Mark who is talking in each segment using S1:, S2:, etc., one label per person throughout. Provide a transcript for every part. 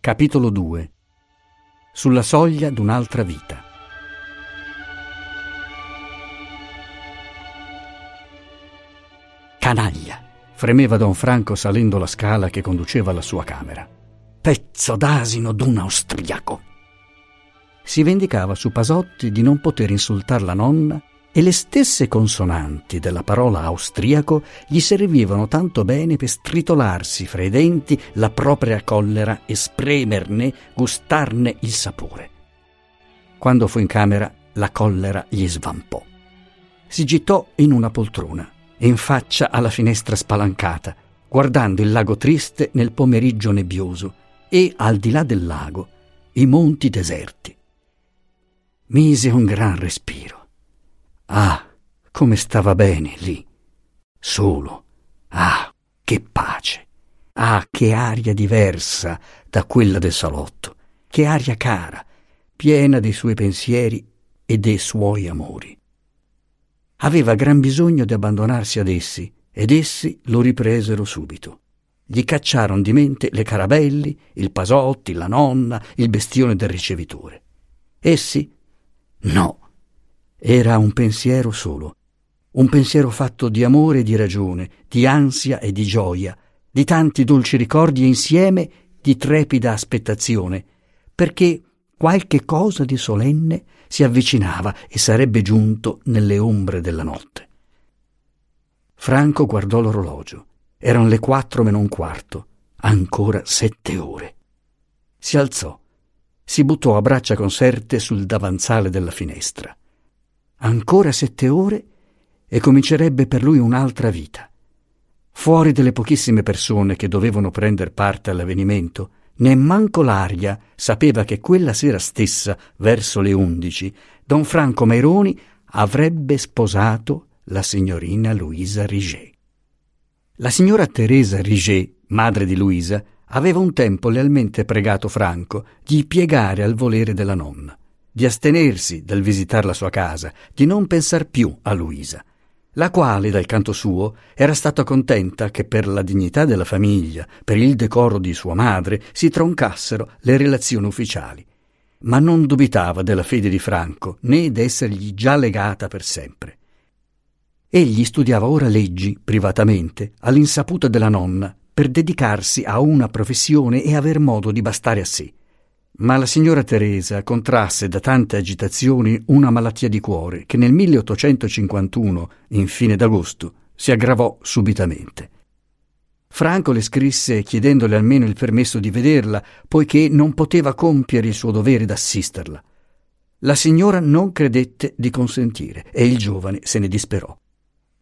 S1: Capitolo 2 Sulla soglia d'un'altra vita Canaglia! fremeva don Franco salendo la scala che conduceva alla sua camera. Pezzo d'asino d'un austriaco! Si vendicava su Pasotti di non poter insultar la nonna e le stesse consonanti della parola austriaco gli servivano tanto bene per stritolarsi fra i denti la propria collera e spremerne, gustarne il sapore. Quando fu in camera, la collera gli svampò. Si gittò in una poltrona, in faccia alla finestra spalancata, guardando il lago triste nel pomeriggio nebbioso e, al di là del lago, i monti deserti. Mise un gran respiro Ah, come stava bene lì, solo. Ah, che pace. Ah, che aria diversa da quella del salotto. Che aria cara, piena dei suoi pensieri e dei suoi amori. Aveva gran bisogno di abbandonarsi ad essi, ed essi lo ripresero subito. Gli cacciarono di mente le carabelli, il Pasotti, la nonna, il bestione del ricevitore. Essi? No, era un pensiero solo, un pensiero fatto di amore e di ragione, di ansia e di gioia, di tanti dolci ricordi e insieme di trepida aspettazione, perché qualche cosa di solenne si avvicinava e sarebbe giunto nelle ombre della notte. Franco guardò l'orologio. Erano le quattro meno un quarto. Ancora sette ore. Si alzò. Si buttò a braccia conserte sul davanzale della finestra. Ancora sette ore e comincerebbe per lui un'altra vita. Fuori delle pochissime persone che dovevano prendere parte all'avvenimento, nemmanco l'aria sapeva che quella sera stessa, verso le undici, don Franco Maironi avrebbe sposato la signorina Luisa Riget. La signora Teresa Riget, madre di Luisa, aveva un tempo lealmente pregato Franco di piegare al volere della nonna di astenersi dal visitare la sua casa, di non pensar più a Luisa, la quale, dal canto suo, era stata contenta che per la dignità della famiglia, per il decoro di sua madre, si troncassero le relazioni ufficiali, ma non dubitava della fede di Franco, né d'essergli già legata per sempre. Egli studiava ora leggi, privatamente, all'insaputa della nonna, per dedicarsi a una professione e aver modo di bastare a sé. Ma la signora Teresa contrasse da tante agitazioni una malattia di cuore che nel 1851, in fine d'agosto, si aggravò subitamente. Franco le scrisse chiedendole almeno il permesso di vederla, poiché non poteva compiere il suo dovere d'assisterla. La signora non credette di consentire e il giovane se ne disperò.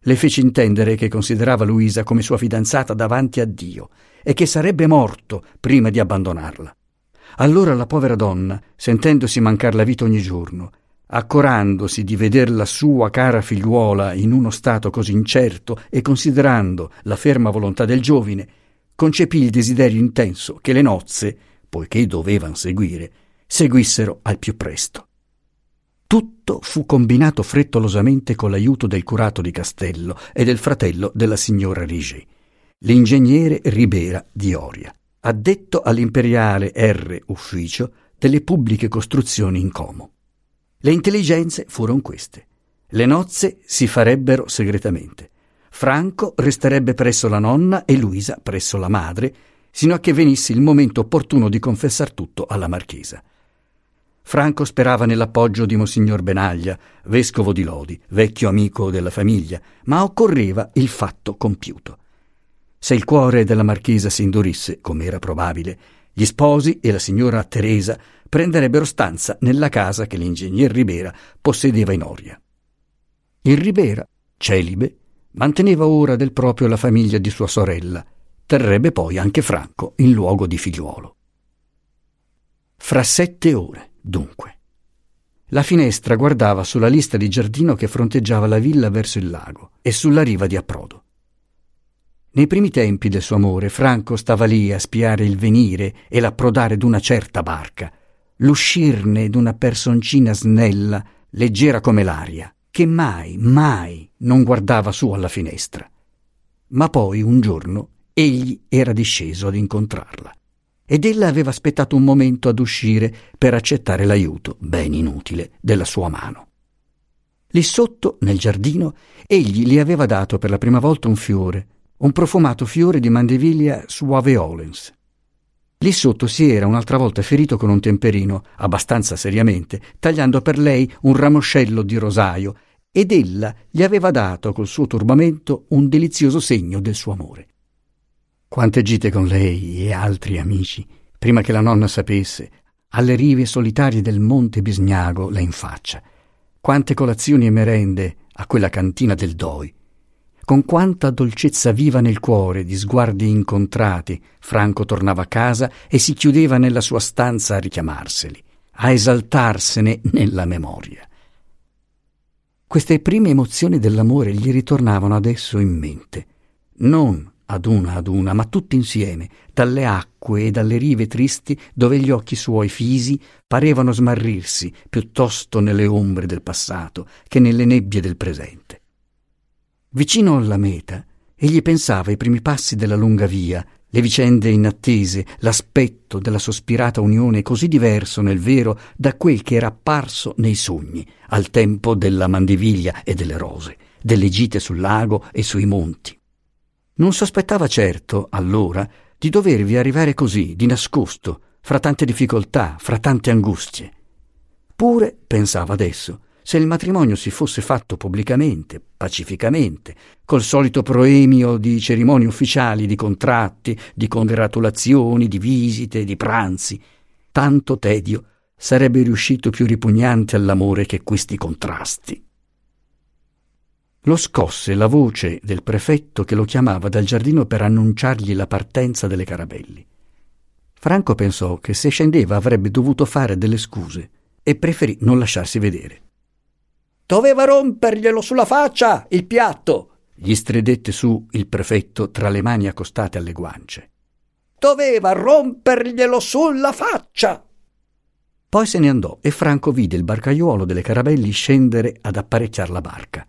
S1: Le fece intendere che considerava Luisa come sua fidanzata davanti a Dio e che sarebbe morto prima di abbandonarla. Allora la povera donna, sentendosi mancar la vita ogni giorno, accorandosi di veder la sua cara figliuola in uno stato così incerto e considerando la ferma volontà del giovine, concepì il desiderio intenso che le nozze, poiché dovevano seguire, seguissero al più presto. Tutto fu combinato frettolosamente con l'aiuto del curato di Castello e del fratello della signora Riget, l'ingegnere Ribera di Oria addetto all'imperiale R ufficio delle pubbliche costruzioni in Como. Le intelligenze furono queste. Le nozze si farebbero segretamente. Franco resterebbe presso la nonna e Luisa presso la madre, sino a che venisse il momento opportuno di confessar tutto alla marchesa. Franco sperava nell'appoggio di Monsignor Benaglia, vescovo di Lodi, vecchio amico della famiglia, ma occorreva il fatto compiuto. Se il cuore della marchesa si indurisse, come era probabile, gli sposi e la signora Teresa prenderebbero stanza nella casa che l'ingegner Ribera possedeva in Oria. Il Ribera, celibe, manteneva ora del proprio la famiglia di sua sorella, terrebbe poi anche Franco in luogo di figliuolo. Fra sette ore, dunque. La finestra guardava sulla lista di giardino che fronteggiava la villa verso il lago e sulla riva di approdo. Nei primi tempi del suo amore, Franco stava lì a spiare il venire e l'approdare d'una certa barca, l'uscirne d'una personcina snella, leggera come l'aria, che mai, mai non guardava su alla finestra. Ma poi un giorno egli era disceso ad incontrarla ed ella aveva aspettato un momento ad uscire per accettare l'aiuto, ben inutile, della sua mano. Lì sotto, nel giardino, egli le aveva dato per la prima volta un fiore, un profumato fiore di mandeviglia suave olens. Lì sotto si era un'altra volta ferito con un temperino, abbastanza seriamente, tagliando per lei un ramoscello di rosaio, ed ella gli aveva dato col suo turbamento un delizioso segno del suo amore. Quante gite con lei e altri amici, prima che la nonna sapesse, alle rive solitarie del monte Bisgnago là in faccia. Quante colazioni e merende a quella cantina del Doi. Con quanta dolcezza viva nel cuore di sguardi incontrati, Franco tornava a casa e si chiudeva nella sua stanza a richiamarseli, a esaltarsene nella memoria. Queste prime emozioni dell'amore gli ritornavano adesso in mente, non ad una ad una, ma tutti insieme, dalle acque e dalle rive tristi dove gli occhi suoi fisi parevano smarrirsi piuttosto nelle ombre del passato che nelle nebbie del presente. Vicino alla meta, egli pensava ai primi passi della lunga via, le vicende inattese, l'aspetto della sospirata unione così diverso nel vero da quel che era apparso nei sogni, al tempo della mandiviglia e delle rose, delle gite sul lago e sui monti non sospettava certo, allora, di dovervi arrivare così, di nascosto, fra tante difficoltà, fra tante angustie. Pure, pensava adesso, se il matrimonio si fosse fatto pubblicamente, pacificamente, col solito proemio di cerimonie ufficiali, di contratti, di congratulazioni, di visite, di pranzi, tanto tedio sarebbe riuscito più ripugnante all'amore che questi contrasti. Lo scosse la voce del prefetto che lo chiamava dal giardino per annunciargli la partenza delle carabelli. Franco pensò che se scendeva avrebbe dovuto fare delle scuse e preferì non lasciarsi vedere. Doveva romperglielo sulla faccia, il piatto! gli stridette su il prefetto tra le mani accostate alle guance. Doveva romperglielo sulla faccia! Poi se ne andò e Franco vide il barcaiuolo delle carabelli scendere ad apparecchiar la barca.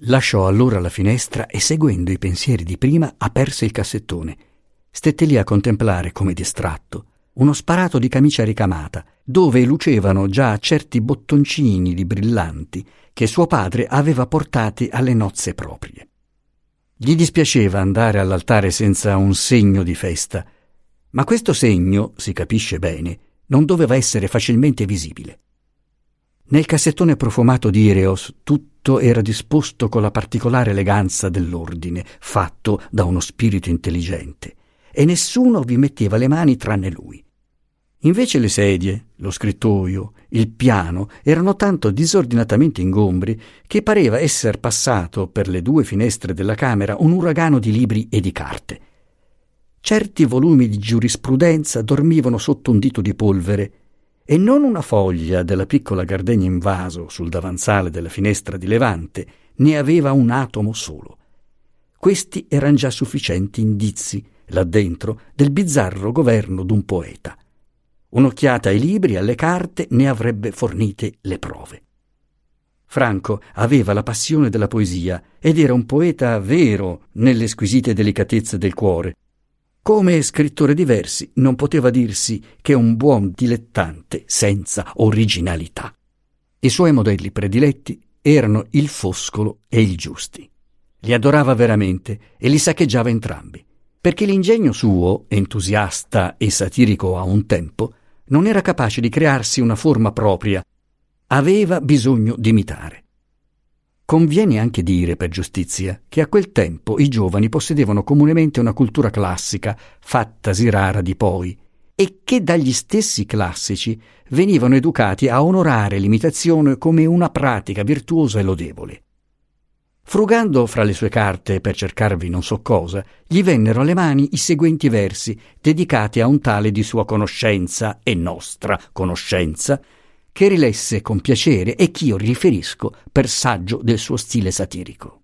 S1: Lasciò allora la finestra e seguendo i pensieri di prima aperse il cassettone. Stette lì a contemplare, come distratto, uno sparato di camicia ricamata, dove lucevano già certi bottoncini di brillanti che suo padre aveva portati alle nozze proprie. Gli dispiaceva andare all'altare senza un segno di festa, ma questo segno, si capisce bene, non doveva essere facilmente visibile. Nel cassettone profumato di Ireos tutto era disposto con la particolare eleganza dell'ordine, fatto da uno spirito intelligente, e nessuno vi metteva le mani tranne lui. Invece le sedie, lo scrittoio, il piano erano tanto disordinatamente ingombri che pareva esser passato per le due finestre della camera un uragano di libri e di carte. Certi volumi di giurisprudenza dormivano sotto un dito di polvere e non una foglia della piccola gardenia in vaso sul davanzale della finestra di Levante ne aveva un atomo solo. Questi erano già sufficienti indizi, là dentro, del bizzarro governo d'un poeta. Un'occhiata ai libri, alle carte, ne avrebbe fornite le prove. Franco aveva la passione della poesia ed era un poeta vero nelle squisite delicatezze del cuore, come scrittore di versi non poteva dirsi che un buon dilettante senza originalità. I suoi modelli prediletti erano il Foscolo e il Giusti. Li adorava veramente e li saccheggiava entrambi, perché l'ingegno suo, entusiasta e satirico a un tempo, non era capace di crearsi una forma propria, aveva bisogno di imitare. Conviene anche dire, per giustizia, che a quel tempo i giovani possedevano comunemente una cultura classica, fattasi rara di poi, e che dagli stessi classici venivano educati a onorare l'imitazione come una pratica virtuosa e lodevole. Frugando fra le sue carte per cercarvi non so cosa, gli vennero alle mani i seguenti versi dedicati a un tale di sua conoscenza e nostra conoscenza, che rilesse con piacere e ch'io riferisco per saggio del suo stile satirico.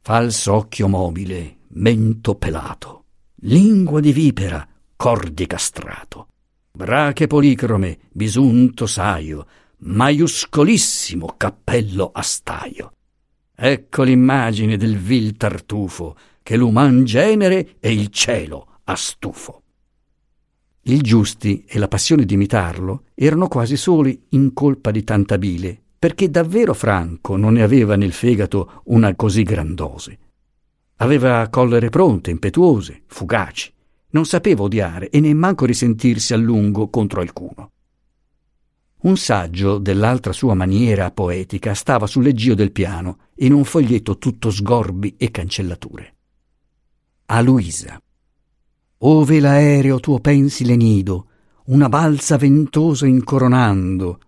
S1: Falso occhio mobile, mento pelato, lingua di vipera, cor di castrato, brache policrome, bisunto saio, maiuscolissimo cappello a staio. Ecco l'immagine del vil tartufo che l'uman genere e il cielo ha stufo. Il Giusti e la passione di imitarlo erano quasi soli in colpa di tanta bile, perché davvero Franco non ne aveva nel fegato una così grandose. Aveva collere pronte, impetuose, fugaci. Non sapeva odiare e nemmanco risentirsi a lungo contro alcuno. Un saggio dell'altra sua maniera poetica stava sul leggio del piano, in un foglietto tutto sgorbi e cancellature. A Luisa. Ove l'aereo tuo pensile nido, una balza ventosa incoronando,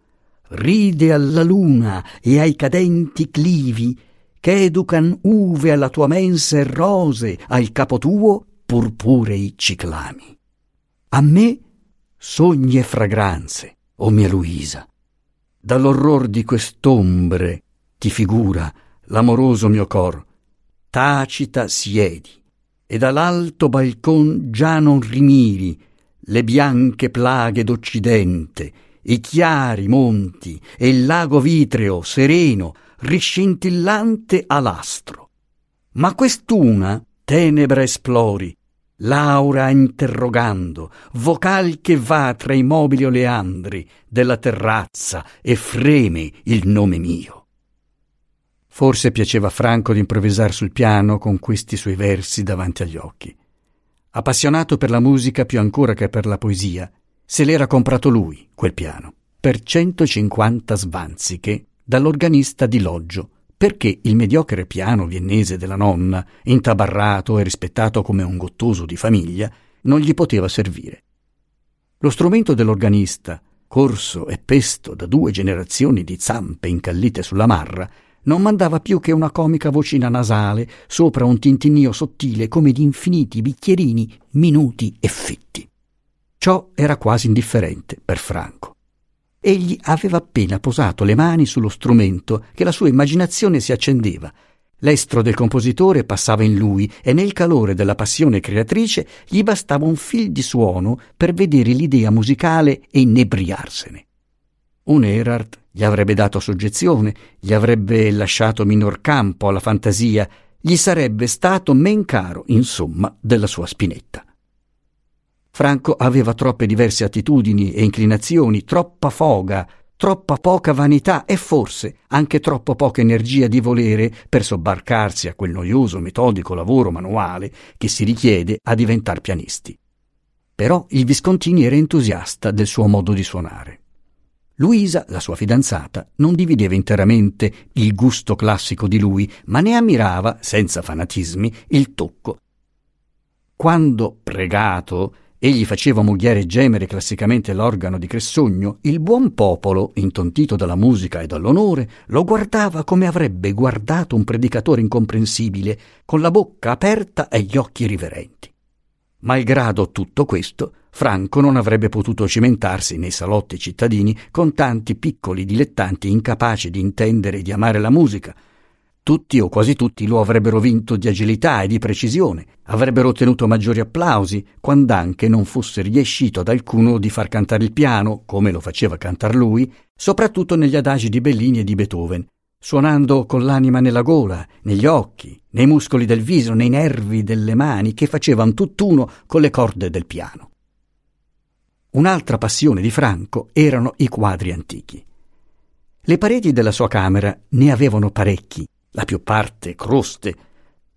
S1: ride alla luna e ai cadenti clivi, che educan uve alla tua mensa e rose, al capo tuo purpurei ciclami. A me sogni e fragranze, o mia Luisa. Dall'orror di quest'ombre ti figura l'amoroso mio cor. Tacita siedi, e dall'alto balcon già non rimiri le bianche plaghe d'Occidente, i chiari monti e il lago vitreo sereno, riscintillante alastro. Ma quest'una tenebra esplori, Laura interrogando, vocal che va tra i mobili oleandri della terrazza e freme il nome mio. Forse piaceva a Franco di improvvisare sul piano con questi suoi versi davanti agli occhi. Appassionato per la musica più ancora che per la poesia, se l'era comprato lui, quel piano, per 150 svanziche dall'organista di Loggio, perché il mediocre piano viennese della nonna, intabarrato e rispettato come un gottoso di famiglia, non gli poteva servire. Lo strumento dell'organista, corso e pesto da due generazioni di zampe incallite sulla marra, non mandava più che una comica vocina nasale sopra un tintinnio sottile come di infiniti bicchierini minuti e fitti. Ciò era quasi indifferente per Franco. Egli aveva appena posato le mani sullo strumento che la sua immaginazione si accendeva. L'estro del compositore passava in lui e nel calore della passione creatrice gli bastava un fil di suono per vedere l'idea musicale e inebriarsene. Un Erard gli avrebbe dato soggezione, gli avrebbe lasciato minor campo alla fantasia, gli sarebbe stato men caro, insomma, della sua spinetta. Franco aveva troppe diverse attitudini e inclinazioni, troppa foga, troppa poca vanità e forse anche troppo poca energia di volere per sobbarcarsi a quel noioso metodico lavoro manuale che si richiede a diventare pianisti. Però il Viscontini era entusiasta del suo modo di suonare. Luisa, la sua fidanzata, non divideva interamente il gusto classico di lui, ma ne ammirava, senza fanatismi, il tocco. Quando, pregato, egli faceva mugliare e gemere classicamente l'organo di Cressogno, il buon popolo, intontito dalla musica e dall'onore, lo guardava come avrebbe guardato un predicatore incomprensibile, con la bocca aperta e gli occhi riverenti. Malgrado tutto questo, Franco non avrebbe potuto cimentarsi nei salotti cittadini con tanti piccoli dilettanti incapaci di intendere e di amare la musica, tutti o quasi tutti lo avrebbero vinto di agilità e di precisione, avrebbero ottenuto maggiori applausi, quand'anche non fosse riescito ad alcuno di far cantare il piano, come lo faceva cantar lui, soprattutto negli adagi di Bellini e di Beethoven, suonando con l'anima nella gola, negli occhi, nei muscoli del viso, nei nervi delle mani, che facevano tutt'uno con le corde del piano. Un'altra passione di Franco erano i quadri antichi. Le pareti della sua camera ne avevano parecchi, la più parte croste,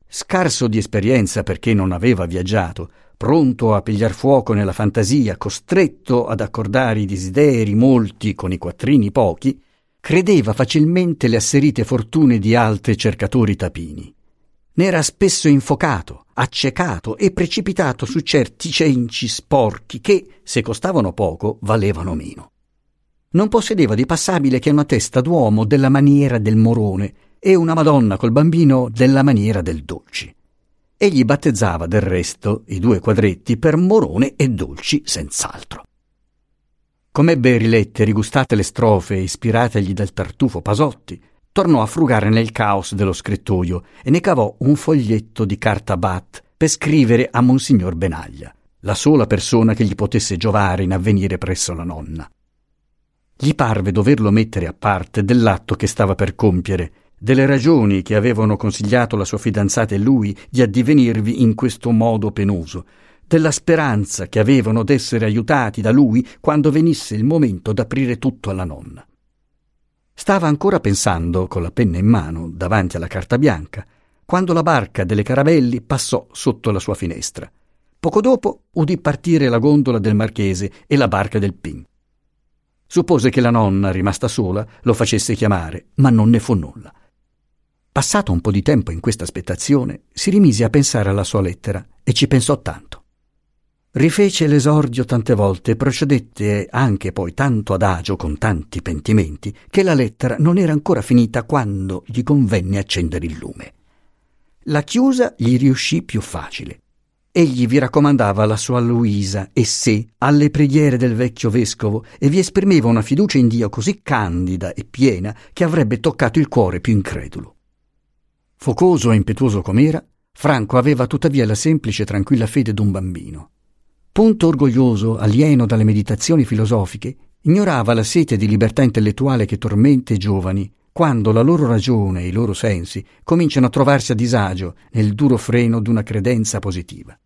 S1: scarso di esperienza perché non aveva viaggiato, pronto a pigliar fuoco nella fantasia, costretto ad accordare i desideri molti con i quattrini pochi, credeva facilmente le asserite fortune di altri cercatori tapini. Ne era spesso infocato, accecato e precipitato su certi cenci sporchi che, se costavano poco, valevano meno. Non possedeva di passabile che una testa d'uomo della maniera del morone, e una Madonna col bambino della maniera del Dolci. Egli battezzava del resto i due quadretti per Morone e Dolci senz'altro. Come ebbe rilette e rigustate le strofe ispirategli dal tartufo Pasotti, tornò a frugare nel caos dello scrittoio e ne cavò un foglietto di carta bat per scrivere a Monsignor Benaglia. la sola persona che gli potesse giovare in avvenire presso la nonna. Gli parve doverlo mettere a parte dell'atto che stava per compiere, delle ragioni che avevano consigliato la sua fidanzata e lui di addivenirvi in questo modo penoso, della speranza che avevano d'essere aiutati da lui quando venisse il momento d'aprire tutto alla nonna. Stava ancora pensando, con la penna in mano, davanti alla carta bianca, quando la barca delle Caravelli passò sotto la sua finestra. Poco dopo udì partire la gondola del marchese e la barca del Pin. Suppose che la nonna, rimasta sola, lo facesse chiamare, ma non ne fu nulla. Passato un po' di tempo in questa aspettazione, si rimise a pensare alla sua lettera e ci pensò tanto. Rifece l'esordio tante volte e procedette anche poi tanto adagio con tanti pentimenti che la lettera non era ancora finita quando gli convenne accendere il lume. La chiusa gli riuscì più facile. Egli vi raccomandava la sua Luisa e sé alle preghiere del vecchio vescovo e vi esprimeva una fiducia in Dio così candida e piena che avrebbe toccato il cuore più incredulo. Focoso e impetuoso com'era, Franco aveva tuttavia la semplice e tranquilla fede d'un bambino punto orgoglioso, alieno dalle meditazioni filosofiche, ignorava la sete di libertà intellettuale che tormenta i giovani quando la loro ragione e i loro sensi cominciano a trovarsi a disagio nel duro freno d'una credenza positiva.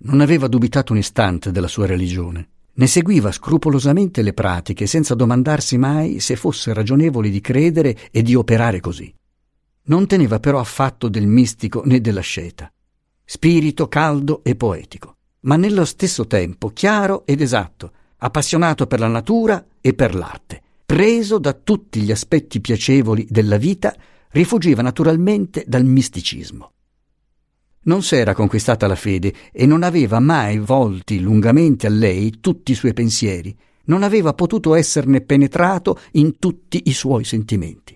S1: Non aveva dubitato un istante della sua religione, ne seguiva scrupolosamente le pratiche senza domandarsi mai se fosse ragionevole di credere e di operare così. Non teneva però affatto del mistico né dell'asceta. Spirito caldo e poetico ma nello stesso tempo chiaro ed esatto, appassionato per la natura e per l'arte. Preso da tutti gli aspetti piacevoli della vita, rifuggiva naturalmente dal misticismo. Non s'era conquistata la fede e non aveva mai volti lungamente a lei tutti i suoi pensieri, non aveva potuto esserne penetrato in tutti i suoi sentimenti.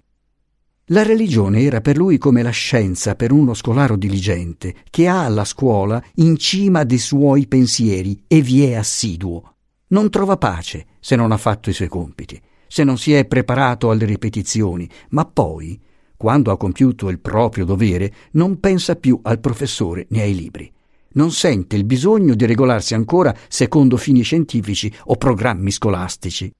S1: La religione era per lui come la scienza per uno scolaro diligente, che ha alla scuola in cima dei suoi pensieri e vi è assiduo. Non trova pace se non ha fatto i suoi compiti, se non si è preparato alle ripetizioni, ma poi, quando ha compiuto il proprio dovere, non pensa più al professore né ai libri. Non sente il bisogno di regolarsi ancora secondo fini scientifici o programmi scolastici.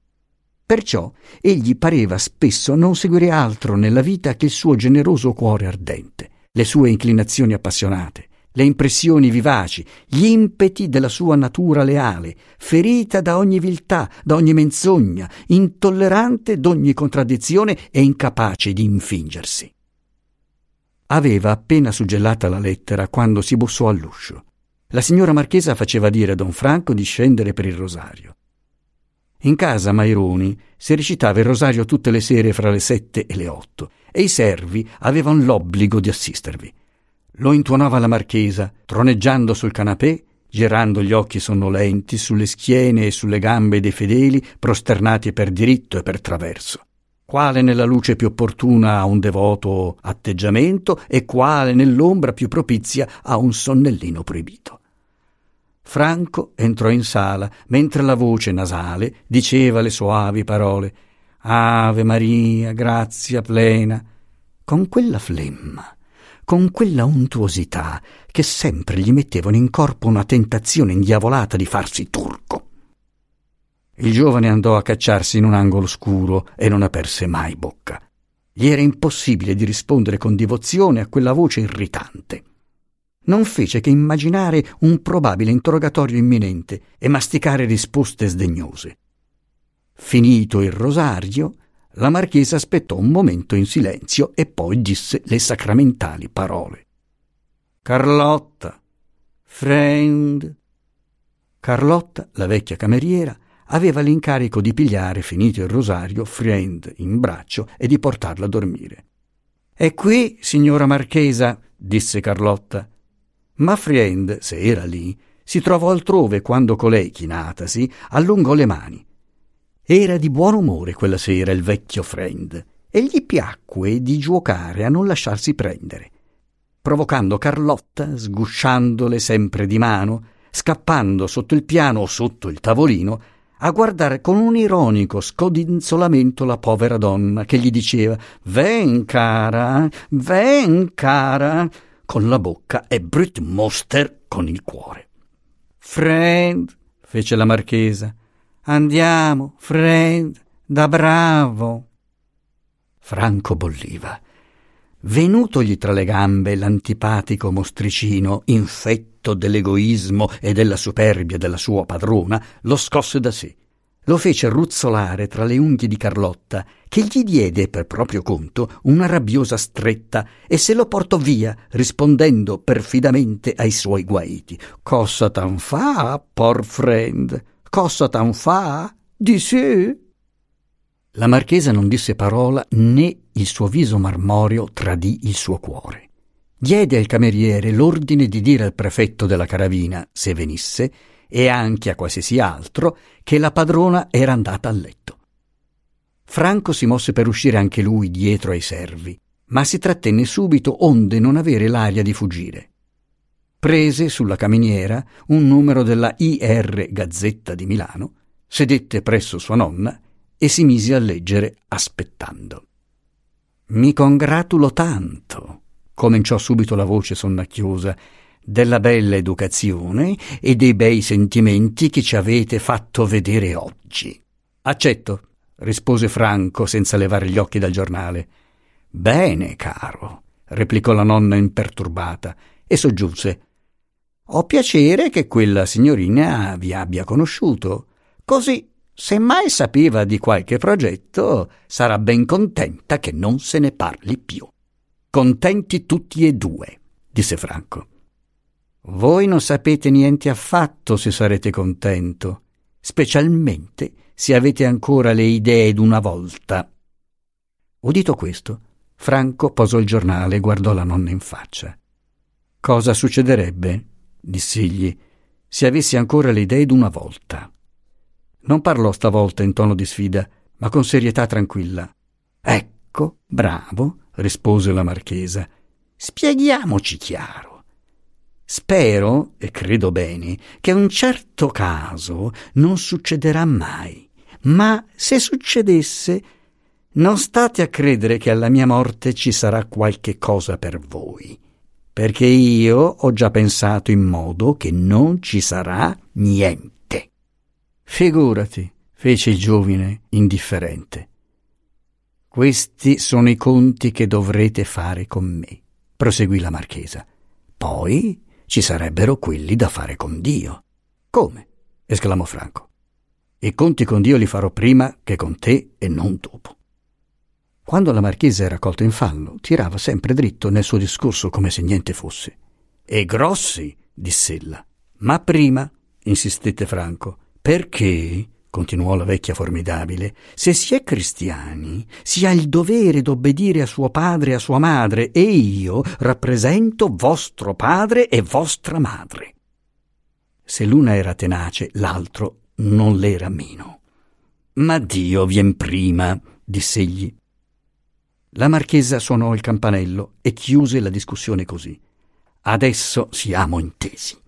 S1: Perciò egli pareva spesso non seguire altro nella vita che il suo generoso cuore ardente, le sue inclinazioni appassionate, le impressioni vivaci, gli impeti della sua natura leale, ferita da ogni viltà, da ogni menzogna, intollerante d'ogni contraddizione e incapace di infingersi. Aveva appena suggellata la lettera quando si bussò all'uscio. La signora Marchesa faceva dire a don Franco di scendere per il rosario. In casa Maironi si recitava il rosario tutte le sere fra le sette e le otto e i servi avevano l'obbligo di assistervi. Lo intuonava la marchesa, troneggiando sul canapè, girando gli occhi sonnolenti sulle schiene e sulle gambe dei fedeli prosternati per diritto e per traverso. Quale nella luce più opportuna a un devoto atteggiamento e quale nell'ombra più propizia a un sonnellino proibito. Franco entrò in sala mentre la voce nasale diceva le soavi parole Ave Maria, grazia plena, con quella flemma, con quella untuosità che sempre gli mettevano in corpo una tentazione indiavolata di farsi turco. Il giovane andò a cacciarsi in un angolo scuro e non aperse mai bocca. Gli era impossibile di rispondere con divozione a quella voce irritante non fece che immaginare un probabile interrogatorio imminente e masticare risposte sdegnose. Finito il rosario, la marchesa aspettò un momento in silenzio e poi disse le sacramentali parole. Carlotta, friend. Carlotta, la vecchia cameriera, aveva l'incarico di pigliare, finito il rosario, friend in braccio e di portarla a dormire. È qui, signora marchesa, disse Carlotta. Ma Friend, se era lì, si trovò altrove quando colei, chinatasi, allungò le mani. Era di buon umore quella sera il vecchio Friend e gli piacque di giuocare a non lasciarsi prendere, provocando Carlotta, sgusciandole sempre di mano, scappando sotto il piano o sotto il tavolino, a guardare con un ironico scodinzolamento la povera donna che gli diceva Ven cara, ven cara con la bocca e Brut Moster con il cuore. Friend, fece la marchesa. Andiamo, friend, da bravo. Franco bolliva. Venutogli tra le gambe l'antipatico mostricino, infetto dell'egoismo e della superbia della sua padrona, lo scosse da sé. Lo fece ruzzolare tra le unghie di Carlotta, che gli diede per proprio conto una rabbiosa stretta e se lo portò via, rispondendo perfidamente ai suoi guaiti. Cosa tan fa, por friend? Cosa tan fa? Di sì? La marchesa non disse parola né il suo viso marmoreo tradì il suo cuore. Diede al cameriere l'ordine di dire al prefetto della caravina, se venisse, e anche a qualsiasi altro, che la padrona era andata a letto. Franco si mosse per uscire anche lui dietro ai servi, ma si trattenne subito onde non avere l'aria di fuggire. Prese sulla caminiera un numero della IR Gazzetta di Milano, sedette presso sua nonna e si mise a leggere aspettando. Mi congratulo tanto, cominciò subito la voce sonnacchiosa, della bella educazione e dei bei sentimenti che ci avete fatto vedere oggi. Accetto, rispose Franco senza levare gli occhi dal giornale. Bene, caro, replicò la nonna imperturbata e soggiunse. Ho piacere che quella signorina vi abbia conosciuto. Così se mai sapeva di qualche progetto, sarà ben contenta che non se ne parli più. Contenti tutti e due, disse Franco. Voi non sapete niente affatto se sarete contento, specialmente se avete ancora le idee d'una volta. Udito questo, Franco posò il giornale e guardò la nonna in faccia. Cosa succederebbe, diss'egli, se avessi ancora le idee d'una volta? Non parlò stavolta in tono di sfida, ma con serietà tranquilla. Ecco, bravo, rispose la marchesa. Spieghiamoci chiaro. Spero, e credo bene, che un certo caso non succederà mai. Ma se succedesse, non state a credere che alla mia morte ci sarà qualche cosa per voi, perché io ho già pensato in modo che non ci sarà niente. Figurati, fece il giovine indifferente. Questi sono i conti che dovrete fare con me, proseguì la marchesa. Poi ci sarebbero quelli da fare con Dio. Come? esclamò Franco. I conti con Dio li farò prima che con te e non dopo. Quando la marchesa era colta in fallo, tirava sempre dritto nel suo discorso come se niente fosse. E grossi, diss'ella. Ma prima, insistette Franco, perché, continuò la vecchia formidabile, se si è cristiani, si ha il dovere d'obbedire a suo padre e a sua madre, e io rappresento vostro padre e vostra madre. Se l'una era tenace, l'altro non l'era meno. Ma Dio vien prima, diss'egli. La marchesa suonò il campanello e chiuse la discussione così. Adesso siamo intesi.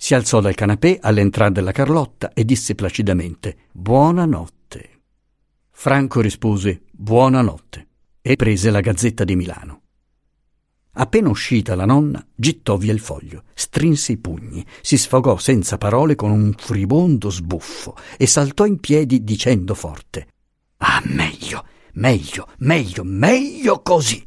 S1: Si alzò dal canapè all'entrata della Carlotta e disse placidamente Buonanotte. Franco rispose Buonanotte e prese la Gazzetta di Milano. Appena uscita la nonna, gittò via il foglio, strinse i pugni, si sfogò senza parole con un furibondo sbuffo e saltò in piedi dicendo forte Ah, meglio, meglio, meglio, meglio così.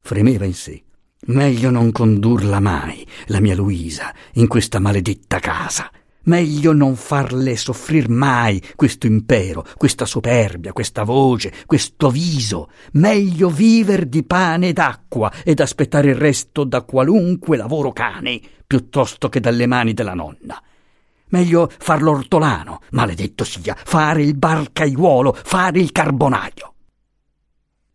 S1: Fremeva in sé. Meglio non condurla mai, la mia Luisa, in questa maledetta casa. Meglio non farle soffrir mai questo impero, questa superbia, questa voce, questo viso. Meglio viver di pane ed acqua ed aspettare il resto da qualunque lavoro cane, piuttosto che dalle mani della nonna. Meglio far l'ortolano, maledetto sia, fare il barcaiuolo, fare il carbonaio.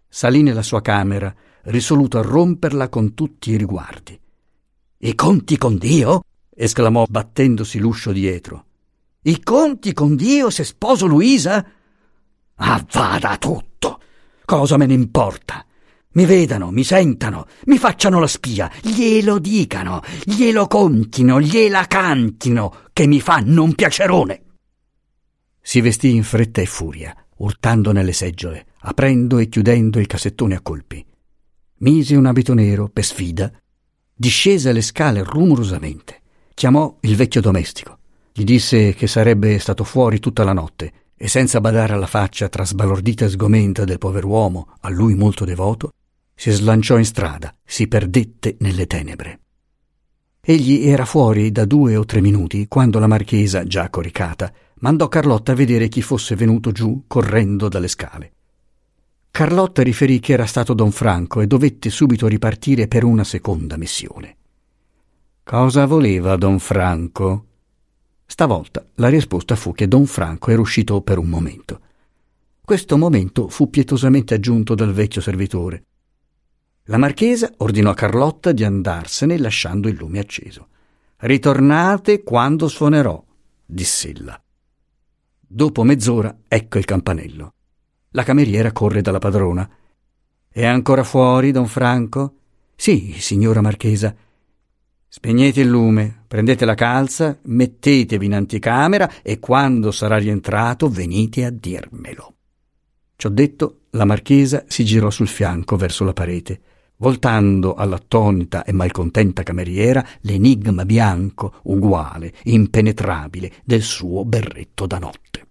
S1: Salì nella sua camera risoluto a romperla con tutti i riguardi. I conti con Dio? esclamò battendosi l'uscio dietro. I conti con Dio se sposo Luisa? Ah, vada tutto! Cosa me ne importa? Mi vedano, mi sentano, mi facciano la spia, glielo dicano, glielo contino, gliela cantino, che mi fanno un piacerone. Si vestì in fretta e furia, urtando nelle seggiole, aprendo e chiudendo il cassettone a colpi mise un abito nero per sfida, discese le scale rumorosamente, Chiamò il vecchio domestico. Gli disse che sarebbe stato fuori tutta la notte e senza badare alla faccia trasbalordita e sgomenta del pover'uomo, a lui molto devoto, si slanciò in strada, si perdette nelle tenebre. Egli era fuori da due o tre minuti quando la marchesa, già coricata, mandò Carlotta a vedere chi fosse venuto giù correndo dalle scale. Carlotta riferì che era stato don Franco e dovette subito ripartire per una seconda missione. Cosa voleva don Franco? Stavolta la risposta fu che don Franco era uscito per un momento. Questo momento fu pietosamente aggiunto dal vecchio servitore. La marchesa ordinò a Carlotta di andarsene lasciando il lume acceso. Ritornate quando suonerò, diss'ella. Dopo mezz'ora ecco il campanello. La cameriera corre dalla padrona. È ancora fuori, don Franco? Sì, signora marchesa. Spegnete il lume, prendete la calza, mettetevi in anticamera e quando sarà rientrato venite a dirmelo. Ciò detto, la marchesa si girò sul fianco verso la parete voltando all'attonita e malcontenta cameriera l'enigma bianco, uguale, impenetrabile del suo berretto da notte.